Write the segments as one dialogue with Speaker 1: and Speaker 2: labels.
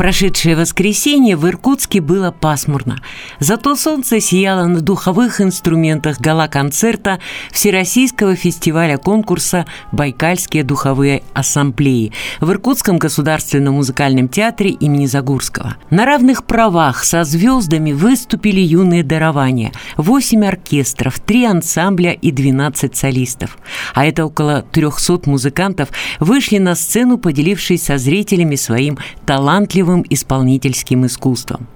Speaker 1: Прошедшее воскресенье в Иркутске было пасмурно. Зато солнце сияло на духовых инструментах гала-концерта Всероссийского фестиваля конкурса «Байкальские духовые ассамблеи» в Иркутском государственном музыкальном театре имени Загурского. На равных правах со звездами выступили юные дарования. Восемь оркестров, три ансамбля и 12 солистов. А это около 300 музыкантов вышли на сцену, поделившись со зрителями своим талантом талантливым исполнительским искусством.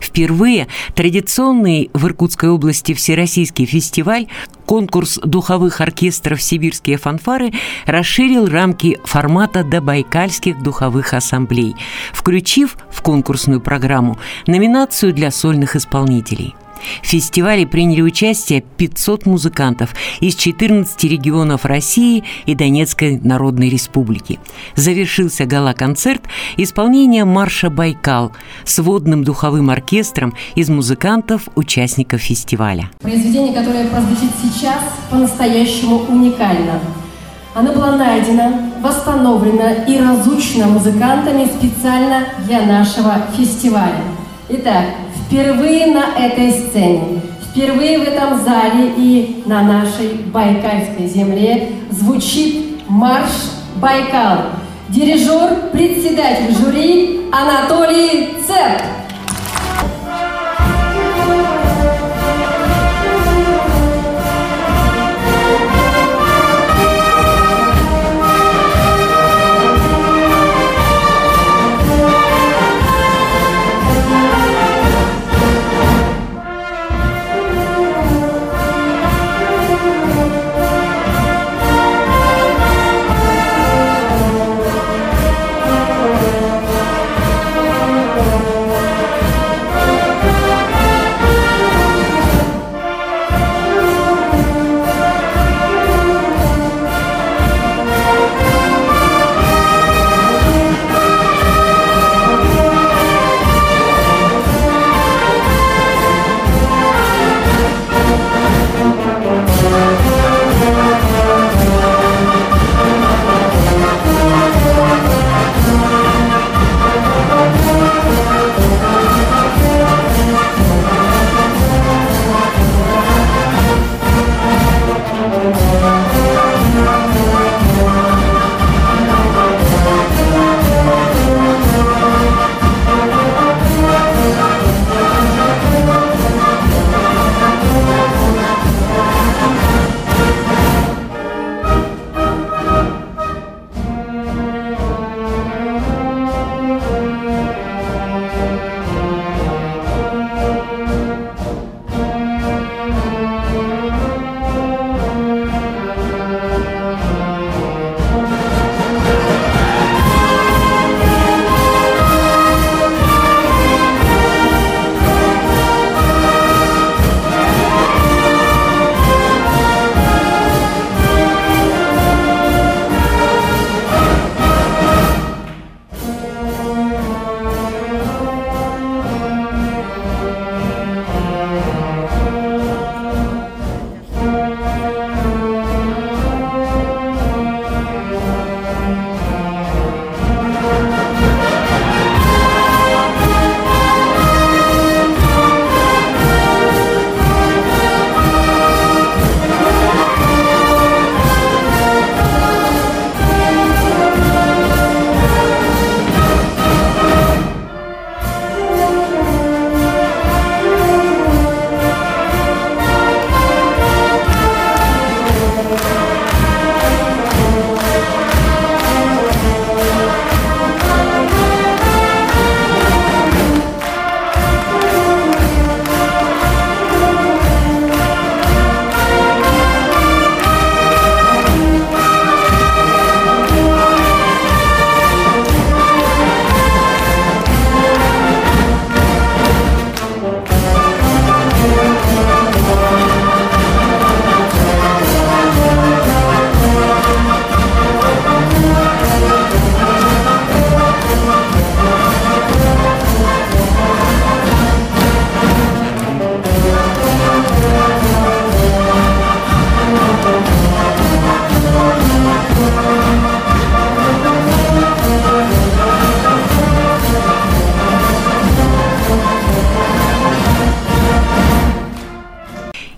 Speaker 1: Впервые традиционный в Иркутской области всероссийский фестиваль конкурс духовых оркестров «Сибирские фанфары» расширил рамки формата до байкальских духовых ассамблей, включив в конкурсную программу номинацию для сольных исполнителей. В фестивале приняли участие 500 музыкантов из 14 регионов России и Донецкой Народной Республики. Завершился гала-концерт исполнением марша «Байкал» с водным духовым оркестром из музыкантов, участников фестиваля.
Speaker 2: Произведение, которое прозвучит сейчас, по-настоящему уникально. Оно было найдено, восстановлено и разучено музыкантами специально для нашего фестиваля. Итак, впервые на этой сцене, впервые в этом зале и на нашей Байкальской земле звучит марш «Байкал». Дирижер, председатель жюри Анатолий Церк.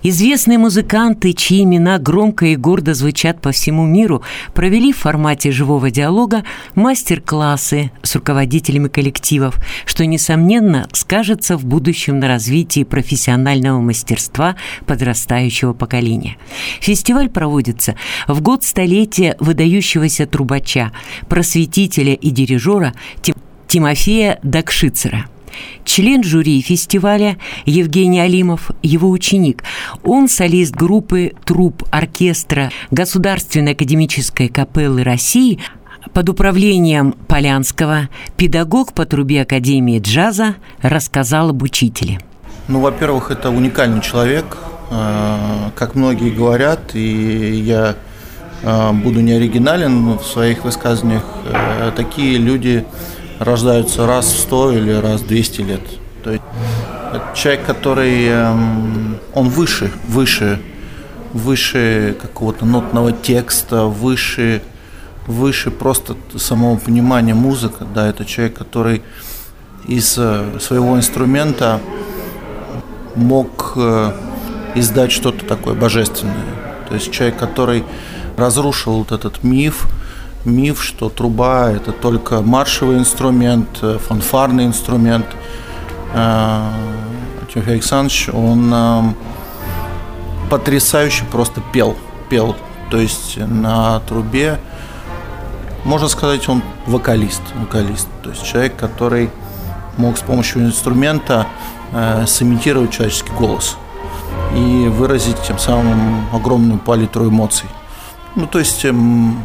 Speaker 1: Известные музыканты, чьи имена громко и гордо звучат по всему миру, провели в формате живого диалога мастер-классы с руководителями коллективов, что, несомненно, скажется в будущем на развитии профессионального мастерства подрастающего поколения. Фестиваль проводится в год столетия выдающегося трубача, просветителя и дирижера Тимофея Дакшицера – Член жюри фестиваля Евгений Алимов, его ученик. Он солист группы труп оркестра Государственной академической капеллы России под управлением Полянского педагог по трубе Академии джаза рассказал об учителе.
Speaker 3: Ну, во-первых, это уникальный человек, э, как многие говорят, и я э, буду не оригинален в своих высказываниях. Э, такие люди рождаются раз в 100 или раз в 200 лет. То есть это человек, который, эм, он выше, выше, выше какого-то нотного текста, выше, выше просто самого понимания музыки. Да, это человек, который из э, своего инструмента мог э, издать что-то такое божественное. То есть человек, который разрушил вот этот миф, миф, что труба – это только маршевый инструмент, э, фанфарный инструмент. Э, Тимофей Александрович, он э, потрясающе просто пел, пел. То есть на трубе, можно сказать, он вокалист, вокалист. То есть человек, который мог с помощью инструмента сымитировать человеческий голос и выразить тем самым огромную палитру эмоций. Ну, то есть эм,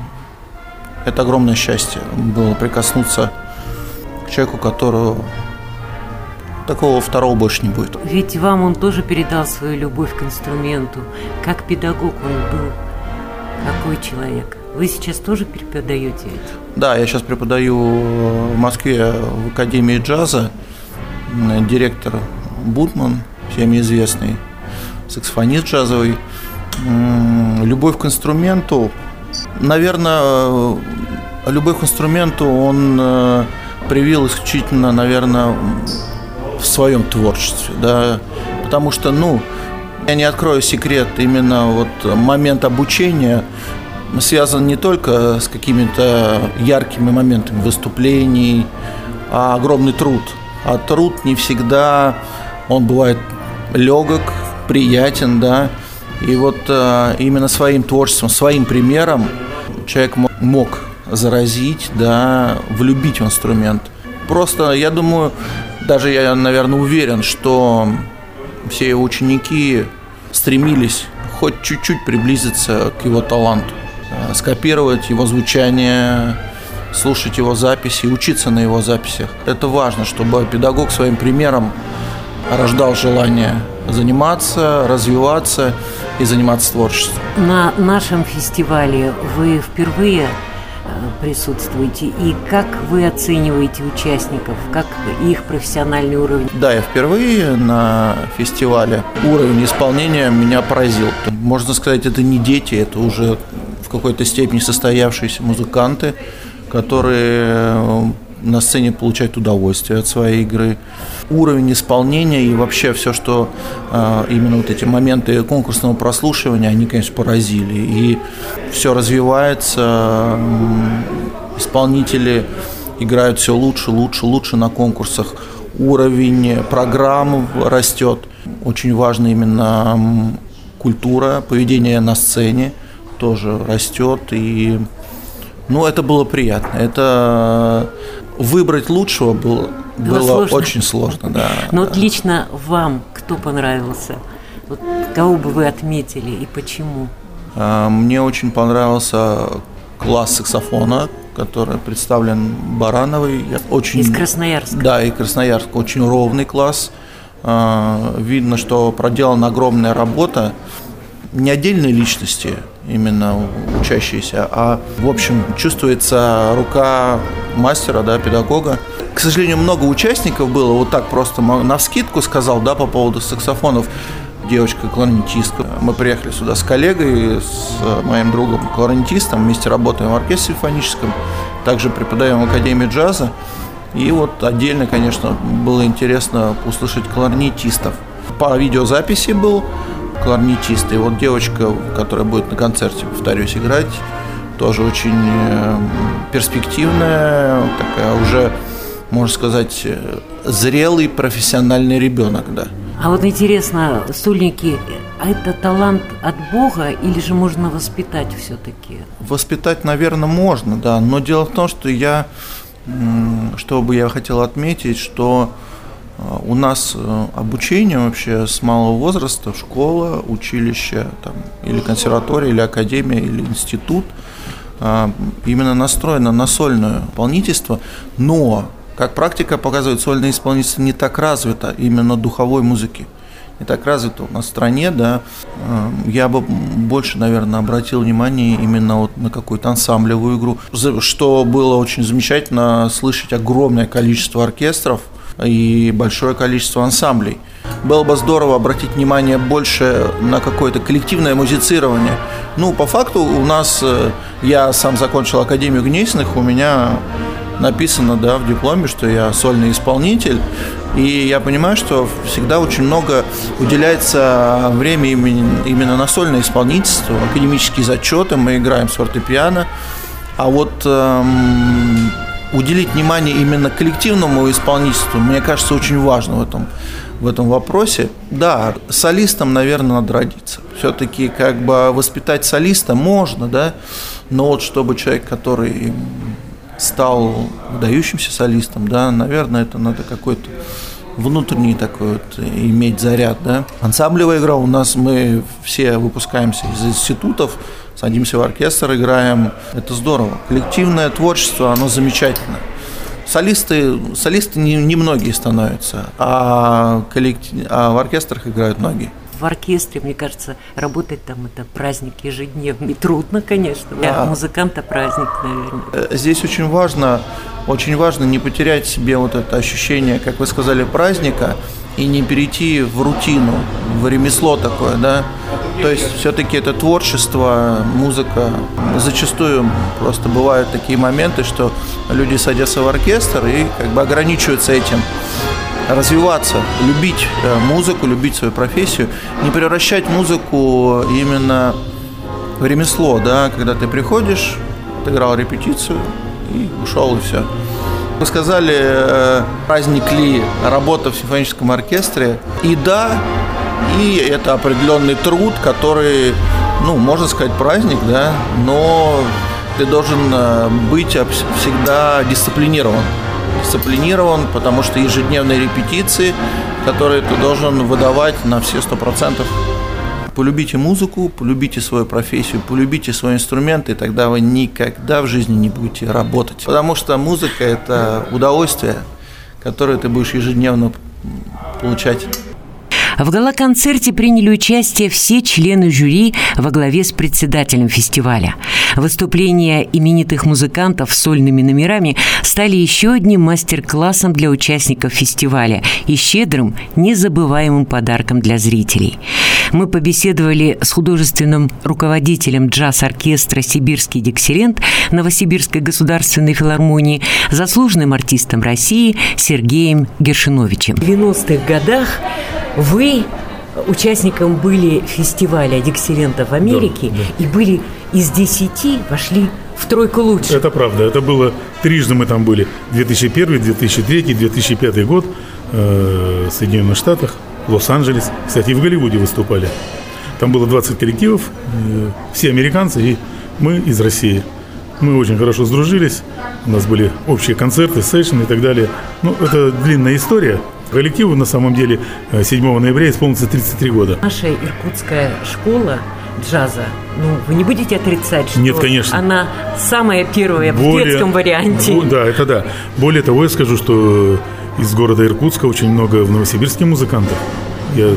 Speaker 3: это огромное счастье было прикоснуться к человеку, которого такого второго больше не будет.
Speaker 1: Ведь вам он тоже передал свою любовь к инструменту. Как педагог он был. Какой человек? Вы сейчас тоже преподаете это?
Speaker 3: Да, я сейчас преподаю в Москве в Академии джаза. Директор Бутман, всем известный, саксофонист джазовый. Любовь к инструменту Наверное, любой к инструменту он э, привил исключительно, наверное, в своем творчестве, да, потому что, ну, я не открою секрет, именно вот момент обучения связан не только с какими-то яркими моментами выступлений, а огромный труд. А труд не всегда, он бывает легок, приятен, да, и вот э, именно своим творчеством, своим примером человек мог заразить, да, влюбить в инструмент. Просто, я думаю, даже я, наверное, уверен, что все его ученики стремились хоть чуть-чуть приблизиться к его таланту, э, скопировать его звучание, слушать его записи, учиться на его записях. Это важно, чтобы педагог своим примером рождал желание заниматься, развиваться и заниматься творчеством.
Speaker 1: На нашем фестивале вы впервые э, присутствуете и как вы оцениваете участников, как их профессиональный уровень?
Speaker 3: Да, я впервые на фестивале. Уровень исполнения меня поразил. Можно сказать, это не дети, это уже в какой-то степени состоявшиеся музыканты, которые э, на сцене получают удовольствие от своей игры. Уровень исполнения и вообще все, что э, именно вот эти моменты конкурсного прослушивания, они, конечно, поразили. И все развивается, исполнители играют все лучше, лучше, лучше на конкурсах. Уровень программ растет. Очень важно именно культура, поведение на сцене тоже растет. И ну, это было приятно. Это выбрать лучшего было, было, было сложно. очень сложно, да.
Speaker 1: Но вот лично вам кто понравился? Вот кого бы вы отметили и почему?
Speaker 3: А, мне очень понравился класс саксофона, который представлен Барановой.
Speaker 1: Очень, из Красноярска.
Speaker 3: Да, и Красноярск. Очень ровный класс. А, видно, что проделана огромная работа. Не отдельные личности, именно учащиеся, а в общем чувствуется рука мастера, да, педагога. К сожалению, много участников было, вот так просто на вскидку сказал, да, по поводу саксофонов девочка кларнетистка. Мы приехали сюда с коллегой, с моим другом кларнетистом, вместе работаем в оркестре симфоническом, также преподаем в Академии джаза. И вот отдельно, конечно, было интересно услышать кларнетистов. По видеозаписи был кларнетист. И вот девочка, которая будет на концерте, повторюсь, играть, тоже очень э, перспективная, такая уже, можно сказать, э, зрелый профессиональный ребенок, да.
Speaker 1: А вот интересно, стульники, а это талант от Бога или же можно воспитать все-таки?
Speaker 3: Воспитать, наверное, можно, да. Но дело в том, что я, что бы я хотел отметить, что у нас э, обучение вообще с малого возраста, школа, училище, там, или консерватория, или академия, или институт, э, именно настроено на сольное исполнительство, но как практика показывает, сольное исполнительство не так развито именно духовой музыки. Не так развито у нас в стране, да. Эм, я бы больше, наверное, обратил внимание именно вот на какую-то ансамблевую игру. Что было очень замечательно слышать огромное количество оркестров и большое количество ансамблей. Было бы здорово обратить внимание больше на какое-то коллективное музицирование. Ну, по факту у нас, э, я сам закончил Академию Гнесиных, у меня написано да, в дипломе, что я сольный исполнитель. И я понимаю, что всегда очень много уделяется время именно на сольное исполнительство, академические зачеты, мы играем с фортепиано. А вот эм, уделить внимание именно коллективному исполнительству, мне кажется, очень важно в этом, в этом вопросе. Да, солистом, наверное, надо родиться. Все-таки как бы воспитать солиста можно, да, но вот чтобы человек, который стал выдающимся солистом, да, наверное, это надо какой-то внутренний такой вот иметь заряд, да. Ансамблевая игра у нас, мы все выпускаемся из институтов, садимся в оркестр, играем, это здорово. Коллективное творчество, оно замечательно. Солисты, солисты немногие не становятся, а, коллектив, а в оркестрах играют многие
Speaker 1: в оркестре, мне кажется, работать там это праздник ежедневный. Трудно, конечно. Для да. музыканта праздник, наверное.
Speaker 3: Э, здесь очень важно, очень важно не потерять себе вот это ощущение, как вы сказали, праздника и не перейти в рутину, в ремесло такое, да. То есть все-таки это творчество, музыка. Зачастую просто бывают такие моменты, что люди садятся в оркестр и как бы ограничиваются этим развиваться, любить э, музыку, любить свою профессию, не превращать музыку именно в ремесло, да, когда ты приходишь, отыграл репетицию и ушел, и все. Вы сказали, э, праздник ли работа в симфоническом оркестре? И да, и это определенный труд, который, ну, можно сказать, праздник, да, но ты должен э, быть всегда дисциплинирован дисциплинирован, потому что ежедневные репетиции, которые ты должен выдавать на все сто процентов. Полюбите музыку, полюбите свою профессию, полюбите свой инструмент, и тогда вы никогда в жизни не будете работать. Потому что музыка – это удовольствие, которое ты будешь ежедневно получать.
Speaker 1: В гала-концерте приняли участие все члены жюри во главе с председателем фестиваля. Выступления именитых музыкантов с сольными номерами стали еще одним мастер-классом для участников фестиваля и щедрым, незабываемым подарком для зрителей. Мы побеседовали с художественным руководителем джаз-оркестра «Сибирский диксилент» Новосибирской государственной филармонии, заслуженным артистом России Сергеем Гершиновичем. В 90-х годах вы участником были фестиваля Диксилента в Америке да, да. и были из десяти вошли в тройку лучших.
Speaker 4: Это правда. Это было трижды мы там были. 2001, 2003, 2005 год э, в Соединенных Штатах, Лос-Анджелес. Кстати, и в Голливуде выступали. Там было 20 коллективов, э, все американцы и мы из России. Мы очень хорошо сдружились. У нас были общие концерты, сейшны и так далее. Ну, это длинная история. Коллективу на самом деле 7 э, ноября исполнится 33 года.
Speaker 1: Наша иркутская школа джаза, ну, вы не будете отрицать, что
Speaker 4: Нет, конечно.
Speaker 1: она самая первая Более, в детском варианте?
Speaker 4: Да, это да. Более того, я скажу, что из города Иркутска очень много в Новосибирске музыкантов. Я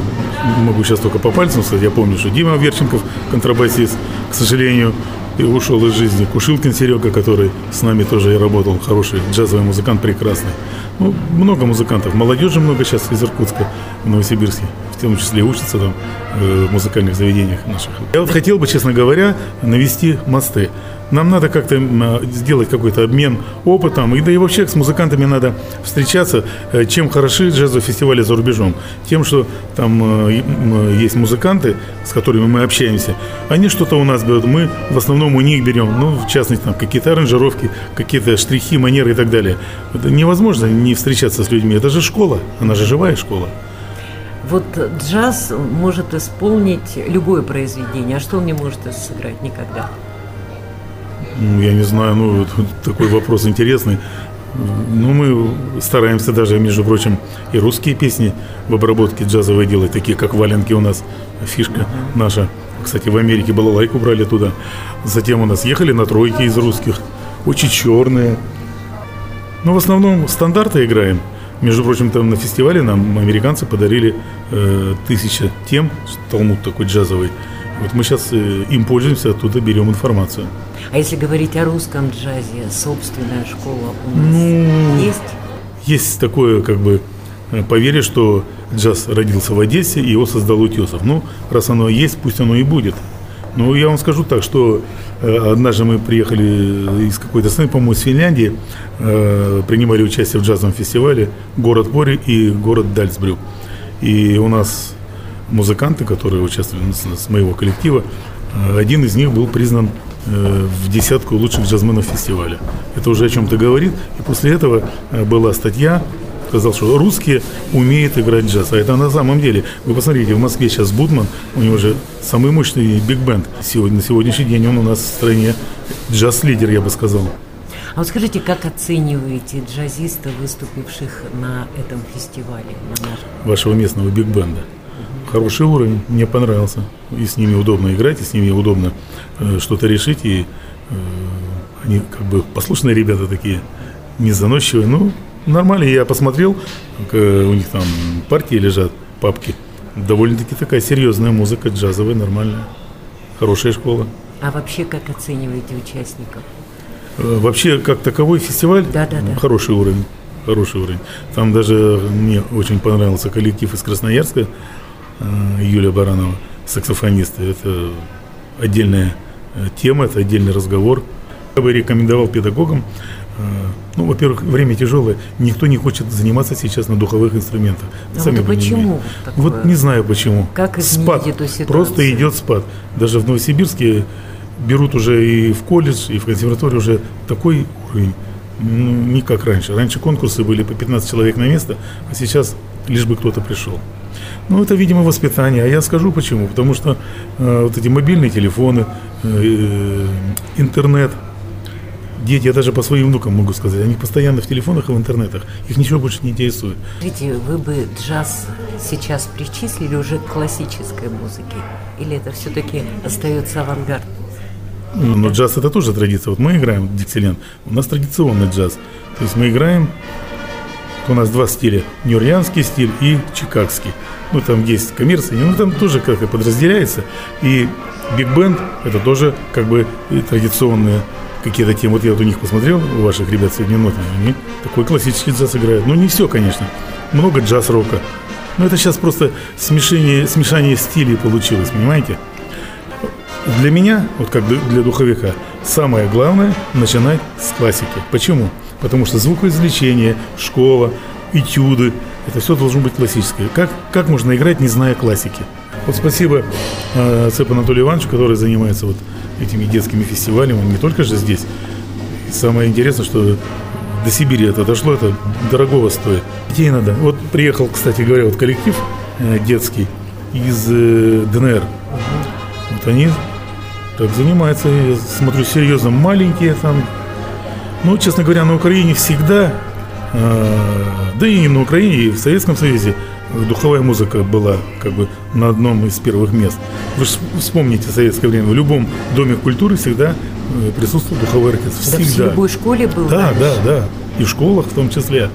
Speaker 4: могу сейчас только по пальцам сказать. Я помню, что Дима Верченков, контрабасист, к сожалению, и ушел из жизни. Кушилкин Серега, который с нами тоже и работал, хороший джазовый музыкант, прекрасный. Ну, много музыкантов. Молодежи много сейчас из Иркутска, в Новосибирске. В том числе учатся там э, в музыкальных заведениях наших. Я вот хотел бы, честно говоря, навести мосты. Нам надо как-то сделать какой-то обмен опытом, и да и вообще с музыкантами надо встречаться. Э, чем хороши джазовые фестивали за рубежом? Тем, что там э, есть музыканты, с которыми мы общаемся, они что-то у нас берут, мы в основном у них берем, ну, в частности, там какие-то аранжировки, какие-то штрихи, манеры и так далее. Это невозможно не встречаться с людьми, это же школа, она же живая школа.
Speaker 1: Вот джаз может исполнить любое произведение, а что он не может сыграть никогда?
Speaker 4: Ну, я не знаю, ну, такой вопрос интересный. Ну, мы стараемся даже, между прочим, и русские песни в обработке джазовой делать, такие как «Валенки» у нас, фишка наша. Кстати, в Америке балалайку брали туда. Затем у нас ехали на тройки из русских, очень черные. Но в основном стандарты играем – между прочим, там на фестивале нам американцы подарили э, тысяча тем, талмуд такой джазовый. Вот мы сейчас э, им пользуемся, оттуда берем информацию.
Speaker 1: А если говорить о русском джазе, собственная школа у нас ну, есть?
Speaker 4: Есть такое, как бы, э, поверье, что джаз родился в Одессе, и его создал Утесов. Ну, раз оно есть, пусть оно и будет. Ну, я вам скажу так, что э, однажды мы приехали из какой-то страны, по-моему, из Финляндии, принимали участие в джазовом фестивале город Пори и город Дальцбрюк. И у нас музыканты, которые участвовали с моего коллектива, э, один из них был признан в десятку лучших джазменов фестиваля. Это уже о чем-то говорит. И после этого была статья сказал, что русские умеют играть джаз. А это на самом деле. Вы посмотрите, в Москве сейчас Будман, у него же самый мощный биг-бенд. Сегодня, на сегодняшний день он у нас в стране джаз-лидер, я бы сказал.
Speaker 1: А вот скажите, как оцениваете джазистов, выступивших на этом фестивале? На
Speaker 4: нашем? Вашего местного биг-бенда? Хороший уровень, мне понравился. И с ними удобно играть, и с ними удобно э, что-то решить. И э, они как бы послушные ребята такие, не заносчивые. Ну, Нормально, я посмотрел, э, у них там партии лежат, папки. Довольно-таки такая серьезная музыка, джазовая, нормальная. Хорошая школа.
Speaker 1: А вообще как оцениваете участников?
Speaker 4: Э, вообще, как таковой фестиваль,
Speaker 1: да, да, да.
Speaker 4: хороший уровень. Хороший уровень. Там даже мне очень понравился коллектив из Красноярска, Юлия Баранова, саксофонисты. Это отдельная тема, это отдельный разговор. Я бы рекомендовал педагогам Э, ну, во-первых, время тяжелое. Никто не хочет заниматься сейчас на духовых инструментах.
Speaker 1: А Сами вот почему?
Speaker 4: Такое? Вот не знаю почему.
Speaker 1: Как
Speaker 4: спад.
Speaker 1: эту ситуацию?
Speaker 4: Просто идет спад. Даже в Новосибирске берут уже и в колледж, и в консерваторию уже такой уровень, ну, не как раньше. Раньше конкурсы были по 15 человек на место, а сейчас лишь бы кто-то пришел. Ну, это, видимо, воспитание. А я скажу почему. Потому что э, вот эти мобильные телефоны, э, интернет – Дети, я даже по своим внукам могу сказать, они постоянно в телефонах и в интернетах. Их ничего больше не интересует.
Speaker 1: Скажите, вы бы джаз сейчас причислили уже к классической музыке? Или это все-таки остается авангард?
Speaker 4: Ну, но джаз это тоже традиция. Вот мы играем в Диксиленд, у нас традиционный джаз. То есть мы играем, у нас два стиля, нью-орлеанский стиль и чикагский. Ну, там есть коммерция, ну, там тоже как-то подразделяется. И биг-бенд это тоже как бы традиционная какие-то темы. Вот я вот у них посмотрел, у ваших ребят сегодня ноты, они такой классический джаз играют. Ну, не все, конечно. Много джаз-рока. Но это сейчас просто смешение, смешание стилей получилось, понимаете? Для меня, вот как для духовика, самое главное начинать с классики. Почему? Потому что звукоизвлечение, школа, этюды, это все должно быть классическое. Как, как можно играть, не зная классики? Вот спасибо э, Цепу Анатолию Ивановичу, который занимается вот этими детскими фестивалями, он не только же здесь. И самое интересное, что до Сибири это дошло, это дорогого стоит. Детей надо. Вот приехал, кстати говоря, вот коллектив э, детский из э, ДНР. Вот они так занимаются, я смотрю, серьезно, маленькие там. Ну, честно говоря, на Украине всегда, э, да и на Украине, и в Советском Союзе духовая музыка была как бы на одном из первых мест. Вы же вспомните советское время, в любом доме культуры всегда э, присутствовал духовой оркестр.
Speaker 1: Да всегда. в любой школе был.
Speaker 4: Да, раньше. да, да. И в школах в том числе.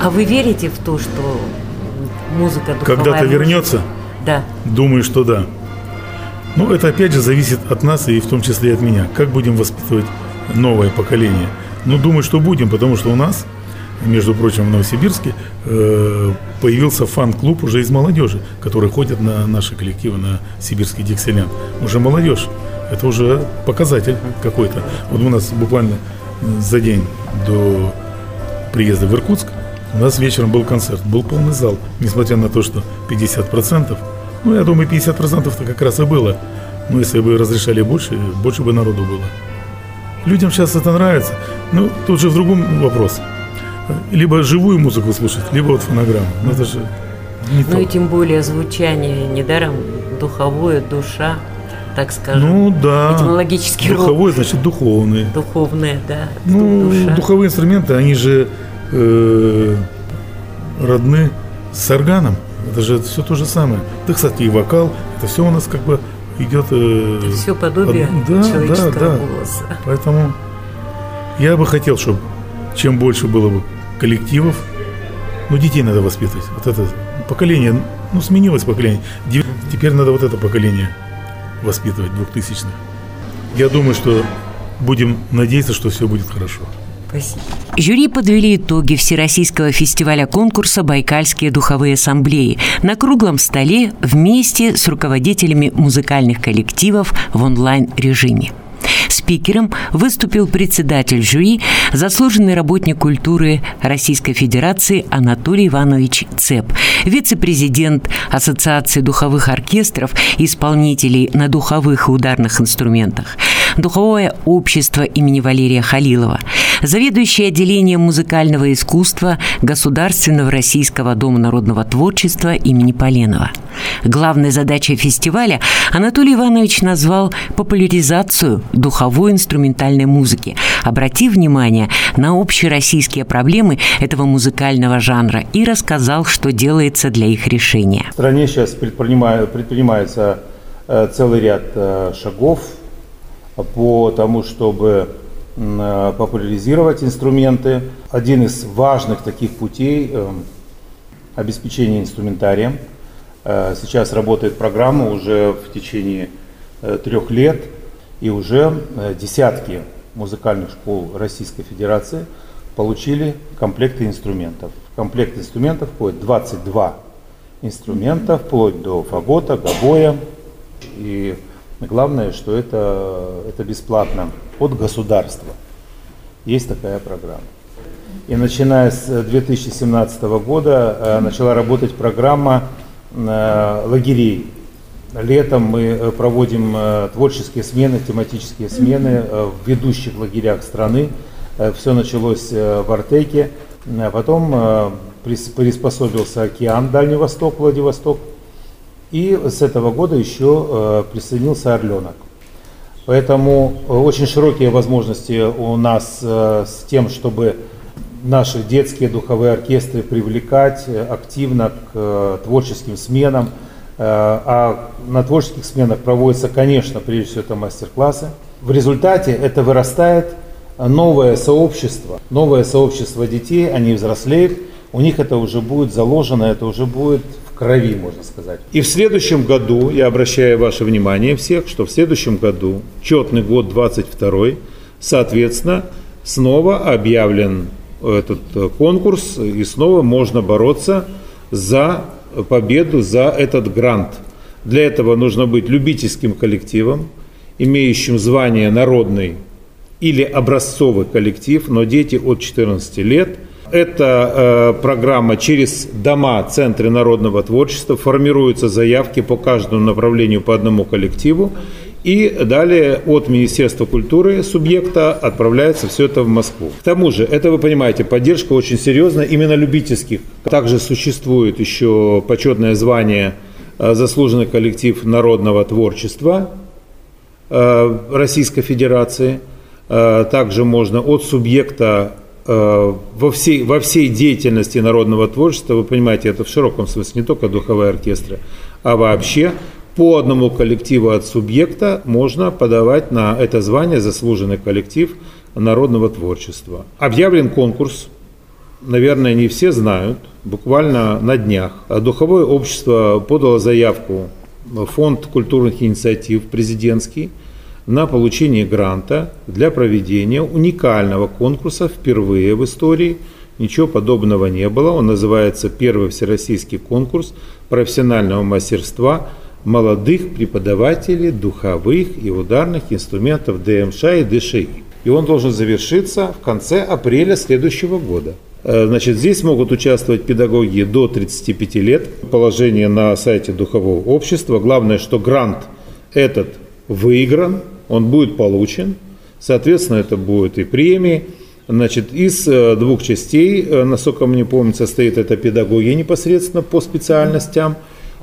Speaker 1: А вы верите в то, что музыка
Speaker 4: духовая Когда-то вернется?
Speaker 1: Да.
Speaker 4: Думаю, что да. Но это опять же зависит от нас и в том числе и от меня. Как будем воспитывать новое поколение? Ну, думаю, что будем, потому что у нас между прочим, в Новосибирске э, появился фан-клуб уже из молодежи, которые ходят на наши коллективы, на сибирский Диксиленд. Уже молодежь Это уже показатель какой-то. Вот у нас буквально за день до приезда в Иркутск у нас вечером был концерт, был полный зал, несмотря на то, что 50%, ну, я думаю, 50%-то как раз и было. Но если бы разрешали больше, больше бы народу было. Людям сейчас это нравится. Ну, тут же в другом вопрос. Либо живую музыку слушать, либо вот фонограмму. Но это же не
Speaker 1: Ну
Speaker 4: то.
Speaker 1: и тем более звучание недаром духовое, душа, так скажем.
Speaker 4: Ну да.
Speaker 1: Этимологический род.
Speaker 4: Духовой, значит, духовный.
Speaker 1: Духовное, да.
Speaker 4: Ну,
Speaker 1: душа.
Speaker 4: духовые инструменты, они же э, родны с органом. Это же все то же самое. Да, кстати, и вокал, это все у нас как бы идет... э,
Speaker 1: Все подобие
Speaker 4: од- да,
Speaker 1: человеческого
Speaker 4: да, да.
Speaker 1: голоса.
Speaker 4: Поэтому я бы хотел, чтобы чем больше было бы коллективов, ну, детей надо воспитывать. Вот это поколение, ну, сменилось поколение. Дев- Теперь надо вот это поколение воспитывать, двухтысячных. Я думаю, что будем надеяться, что все будет хорошо.
Speaker 1: Спасибо. Жюри подвели итоги Всероссийского фестиваля конкурса «Байкальские духовые ассамблеи» на круглом столе вместе с руководителями музыкальных коллективов в онлайн-режиме. Спикером выступил председатель жюри, заслуженный работник культуры Российской Федерации Анатолий Иванович Цеп, вице-президент Ассоциации духовых оркестров и исполнителей на духовых и ударных инструментах, Духовое общество имени Валерия Халилова, заведующий отделением музыкального искусства Государственного Российского дома народного творчества имени Поленова. Главной задачей фестиваля Анатолий Иванович назвал популяризацию духовой инструментальной музыки, обратив внимание на общероссийские проблемы этого музыкального жанра и рассказал, что делается для их решения.
Speaker 5: В стране сейчас предпринимается э, целый ряд э, шагов по тому, чтобы э, популяризировать инструменты. Один из важных таких путей э, обеспечение инструментарием. Э, Сейчас работает программа уже в течение трех лет, и уже десятки музыкальных школ Российской Федерации получили комплекты инструментов. В комплект инструментов входит 22 инструмента, вплоть до фагота, гобоя. И главное, что это, это бесплатно от государства. Есть такая программа. И начиная с 2017 года э, начала работать программа э, лагерей. Летом мы э, проводим э, творческие смены, тематические смены э, в ведущих лагерях страны. Все началось э, в Артеке, потом э, прис- приспособился океан Дальний Восток, Владивосток. И с этого года еще э, присоединился Орленок. Поэтому э, очень широкие возможности у нас э, с тем, чтобы наши детские духовые оркестры привлекать активно к творческим сменам. А на творческих сменах проводятся, конечно, прежде всего это мастер-классы. В результате это вырастает новое сообщество, новое сообщество детей, они взрослеют, у них это уже будет заложено, это уже будет крови, можно сказать. И в следующем году, я обращаю ваше внимание всех, что в следующем году, четный год 22 соответственно, снова объявлен этот э, конкурс, и снова можно бороться за победу, за этот грант. Для этого нужно быть любительским коллективом, имеющим звание народный или образцовый коллектив, но дети от 14 лет. Эта э, программа через дома, центры народного творчества, формируются заявки по каждому направлению по одному коллективу. И далее от Министерства культуры субъекта отправляется все это в Москву. К тому же, это вы понимаете, поддержка очень серьезная именно любительских. Также существует еще почетное звание э, заслуженный коллектив народного творчества э, Российской Федерации. Э, Также можно от субъекта во всей, во всей деятельности народного творчества, вы понимаете, это в широком смысле, не только духовые оркестры, а вообще по одному коллективу от субъекта можно подавать на это звание заслуженный коллектив народного творчества. Объявлен конкурс, наверное, не все знают, буквально на днях. Духовое общество подало заявку в Фонд культурных инициатив президентский на получение гранта для проведения уникального конкурса впервые в истории. Ничего подобного не было. Он называется «Первый всероссийский конкурс профессионального мастерства молодых преподавателей духовых и ударных инструментов ДМШ и ДШИ. И он должен завершиться в конце апреля следующего года. Э, значит, здесь могут участвовать педагоги до 35 лет. Положение на сайте Духового общества. Главное, что грант этот выигран, он будет получен. Соответственно, это будет и премии. Значит, из э, двух частей, э, насколько мне помню, состоит это педагогия непосредственно по специальностям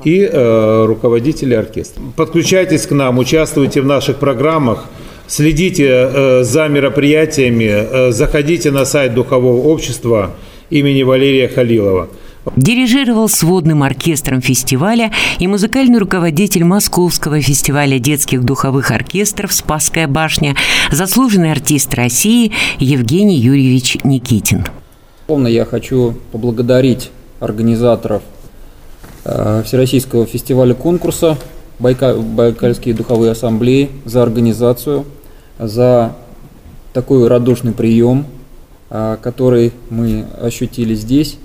Speaker 5: и э, руководители оркестра. Подключайтесь к нам, участвуйте в наших программах, следите э, за мероприятиями, э, заходите на сайт Духового общества имени Валерия Халилова.
Speaker 1: Дирижировал сводным оркестром фестиваля и музыкальный руководитель Московского фестиваля детских духовых оркестров «Спасская башня», заслуженный артист России Евгений Юрьевич Никитин.
Speaker 6: Полно я хочу поблагодарить организаторов э, Всероссийского фестиваля конкурса Байка, Байкальские духовые ассамблеи за организацию, за такой радушный прием, э, который мы ощутили здесь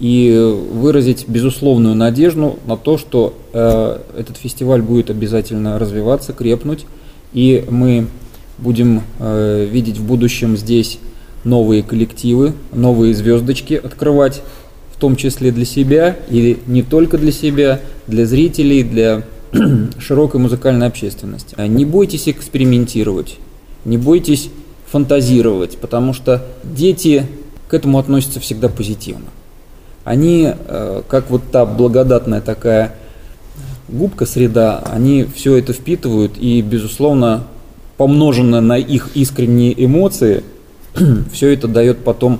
Speaker 6: и выразить безусловную надежду на то, что э, этот фестиваль будет обязательно развиваться, крепнуть, и мы будем э, видеть в будущем здесь новые коллективы, новые звездочки открывать, в том числе для себя или не только для себя, для зрителей, для широкой музыкальной общественности. Не бойтесь экспериментировать, не бойтесь фантазировать, потому что дети к этому относятся всегда позитивно они, э, как вот та благодатная такая губка среда, они все это впитывают и, безусловно, помноженное на их искренние эмоции, все это дает потом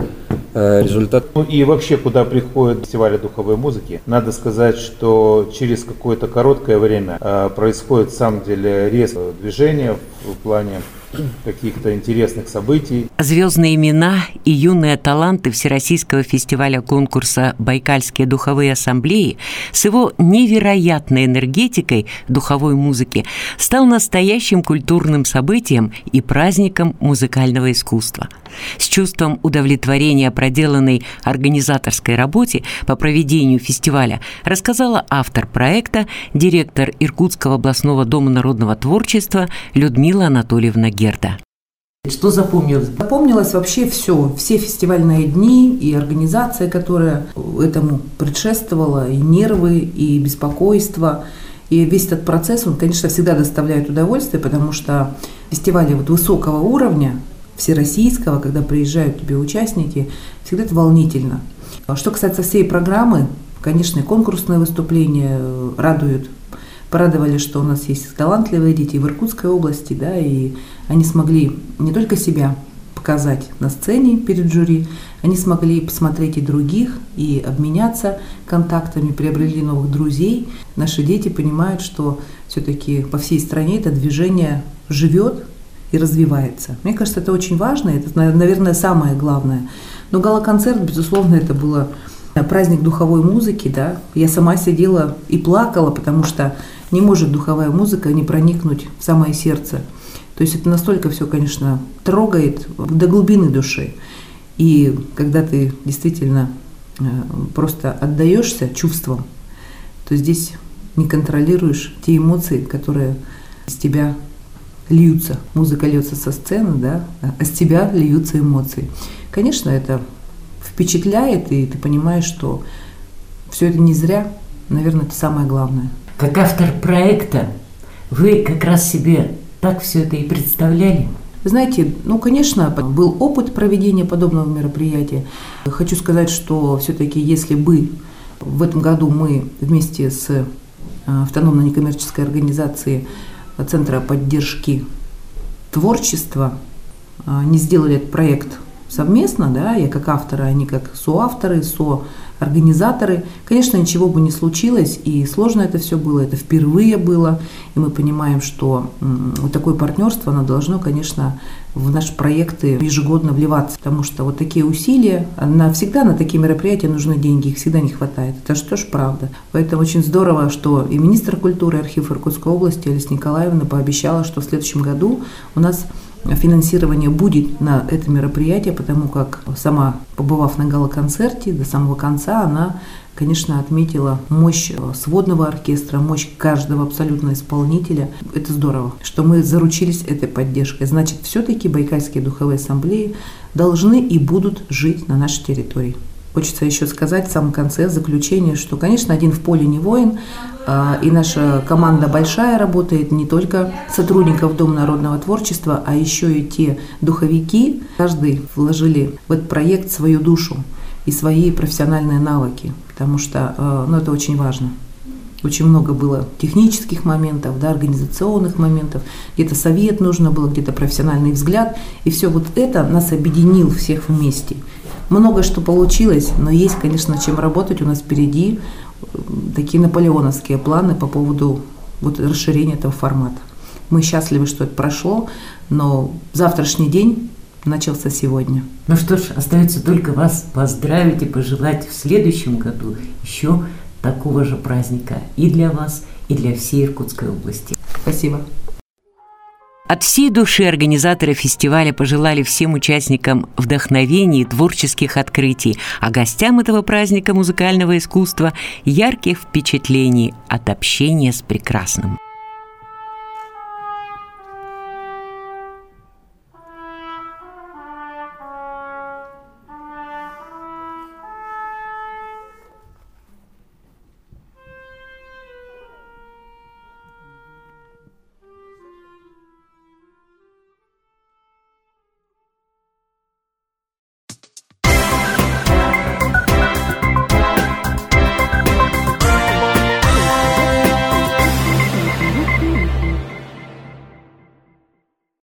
Speaker 6: э, результат.
Speaker 5: Ну и вообще, куда приходят фестивали духовой музыки, надо сказать, что через какое-то короткое время э, происходит, в самом деле, резкое движение в плане каких-то интересных событий.
Speaker 1: Звездные имена и юные таланты Всероссийского фестиваля конкурса «Байкальские духовые ассамблеи» с его невероятной энергетикой духовой музыки стал настоящим культурным событием и праздником музыкального искусства. С чувством удовлетворения проделанной организаторской работе по проведению фестиваля рассказала автор проекта, директор Иркутского областного дома народного творчества Людмила Анатольевна Герман. Герда.
Speaker 7: Что запомнилось?
Speaker 8: Запомнилось вообще все, все фестивальные дни и организация, которая этому предшествовала, и нервы, и беспокойство. И весь этот процесс, он, конечно, всегда доставляет удовольствие, потому что фестивали вот высокого уровня, всероссийского, когда приезжают тебе участники, всегда это волнительно. Что касается всей программы, конечно, конкурсные выступления радуют порадовали, что у нас есть талантливые дети в Иркутской области, да, и они смогли не только себя показать на сцене перед жюри, они смогли посмотреть и других, и обменяться контактами, приобрели новых друзей. Наши дети понимают, что все-таки по всей стране это движение живет и развивается. Мне кажется, это очень важно, это, наверное, самое главное. Но гала-концерт, безусловно, это было праздник духовой музыки, да. Я сама сидела и плакала, потому что не может духовая музыка не проникнуть в самое сердце. То есть это настолько все, конечно, трогает до глубины души. И когда ты действительно э, просто отдаешься чувствам, то здесь не контролируешь те эмоции, которые из тебя льются. Музыка льется со сцены, да, а с тебя льются эмоции. Конечно, это впечатляет, и ты понимаешь, что все это не зря. Наверное, это самое главное.
Speaker 7: Как автор проекта, вы как раз себе так все это и представляли?
Speaker 8: Знаете, ну, конечно, был опыт проведения подобного мероприятия. Хочу сказать, что все-таки если бы в этом году мы вместе с э, автономной некоммерческой организацией Центра поддержки творчества э, не сделали этот проект совместно, да, я как автор, а они как соавторы, со организаторы. Конечно, ничего бы не случилось, и сложно это все было, это впервые было, и мы понимаем, что вот такое партнерство, оно должно, конечно, в наши проекты ежегодно вливаться, потому что вот такие усилия, на, всегда на такие мероприятия нужны деньги, их всегда не хватает. Это же тоже правда. Поэтому очень здорово, что и министр культуры, архив Иркутской области Алиса Николаевна пообещала, что в следующем году у нас финансирование будет на это мероприятие, потому как сама, побывав на гала-концерте, до самого конца она конечно, отметила мощь сводного оркестра, мощь каждого абсолютно исполнителя. Это здорово, что мы заручились этой поддержкой. Значит, все-таки Байкальские духовые ассамблеи должны и будут жить на нашей территории. Хочется еще сказать в самом конце, в заключение, что, конечно, один в поле не воин, а, и наша команда большая работает не только сотрудников Дома народного творчества, а еще и те духовики. Каждый вложили в этот проект свою душу и свои профессиональные навыки, потому что а, ну, это очень важно. Очень много было технических моментов, да, организационных моментов, где-то совет нужно было, где-то профессиональный взгляд. И все вот это нас объединил всех вместе. Много что получилось, но есть, конечно, чем работать у нас впереди такие наполеоновские планы по поводу вот расширения этого формата. Мы счастливы, что это прошло, но завтрашний день начался сегодня.
Speaker 7: Ну что ж, остается только вас поздравить и пожелать в следующем году еще такого же праздника и для вас, и для всей Иркутской области.
Speaker 8: Спасибо.
Speaker 1: От всей души организаторы фестиваля пожелали всем участникам вдохновения и творческих открытий, а гостям этого праздника музыкального искусства ярких впечатлений от общения с прекрасным.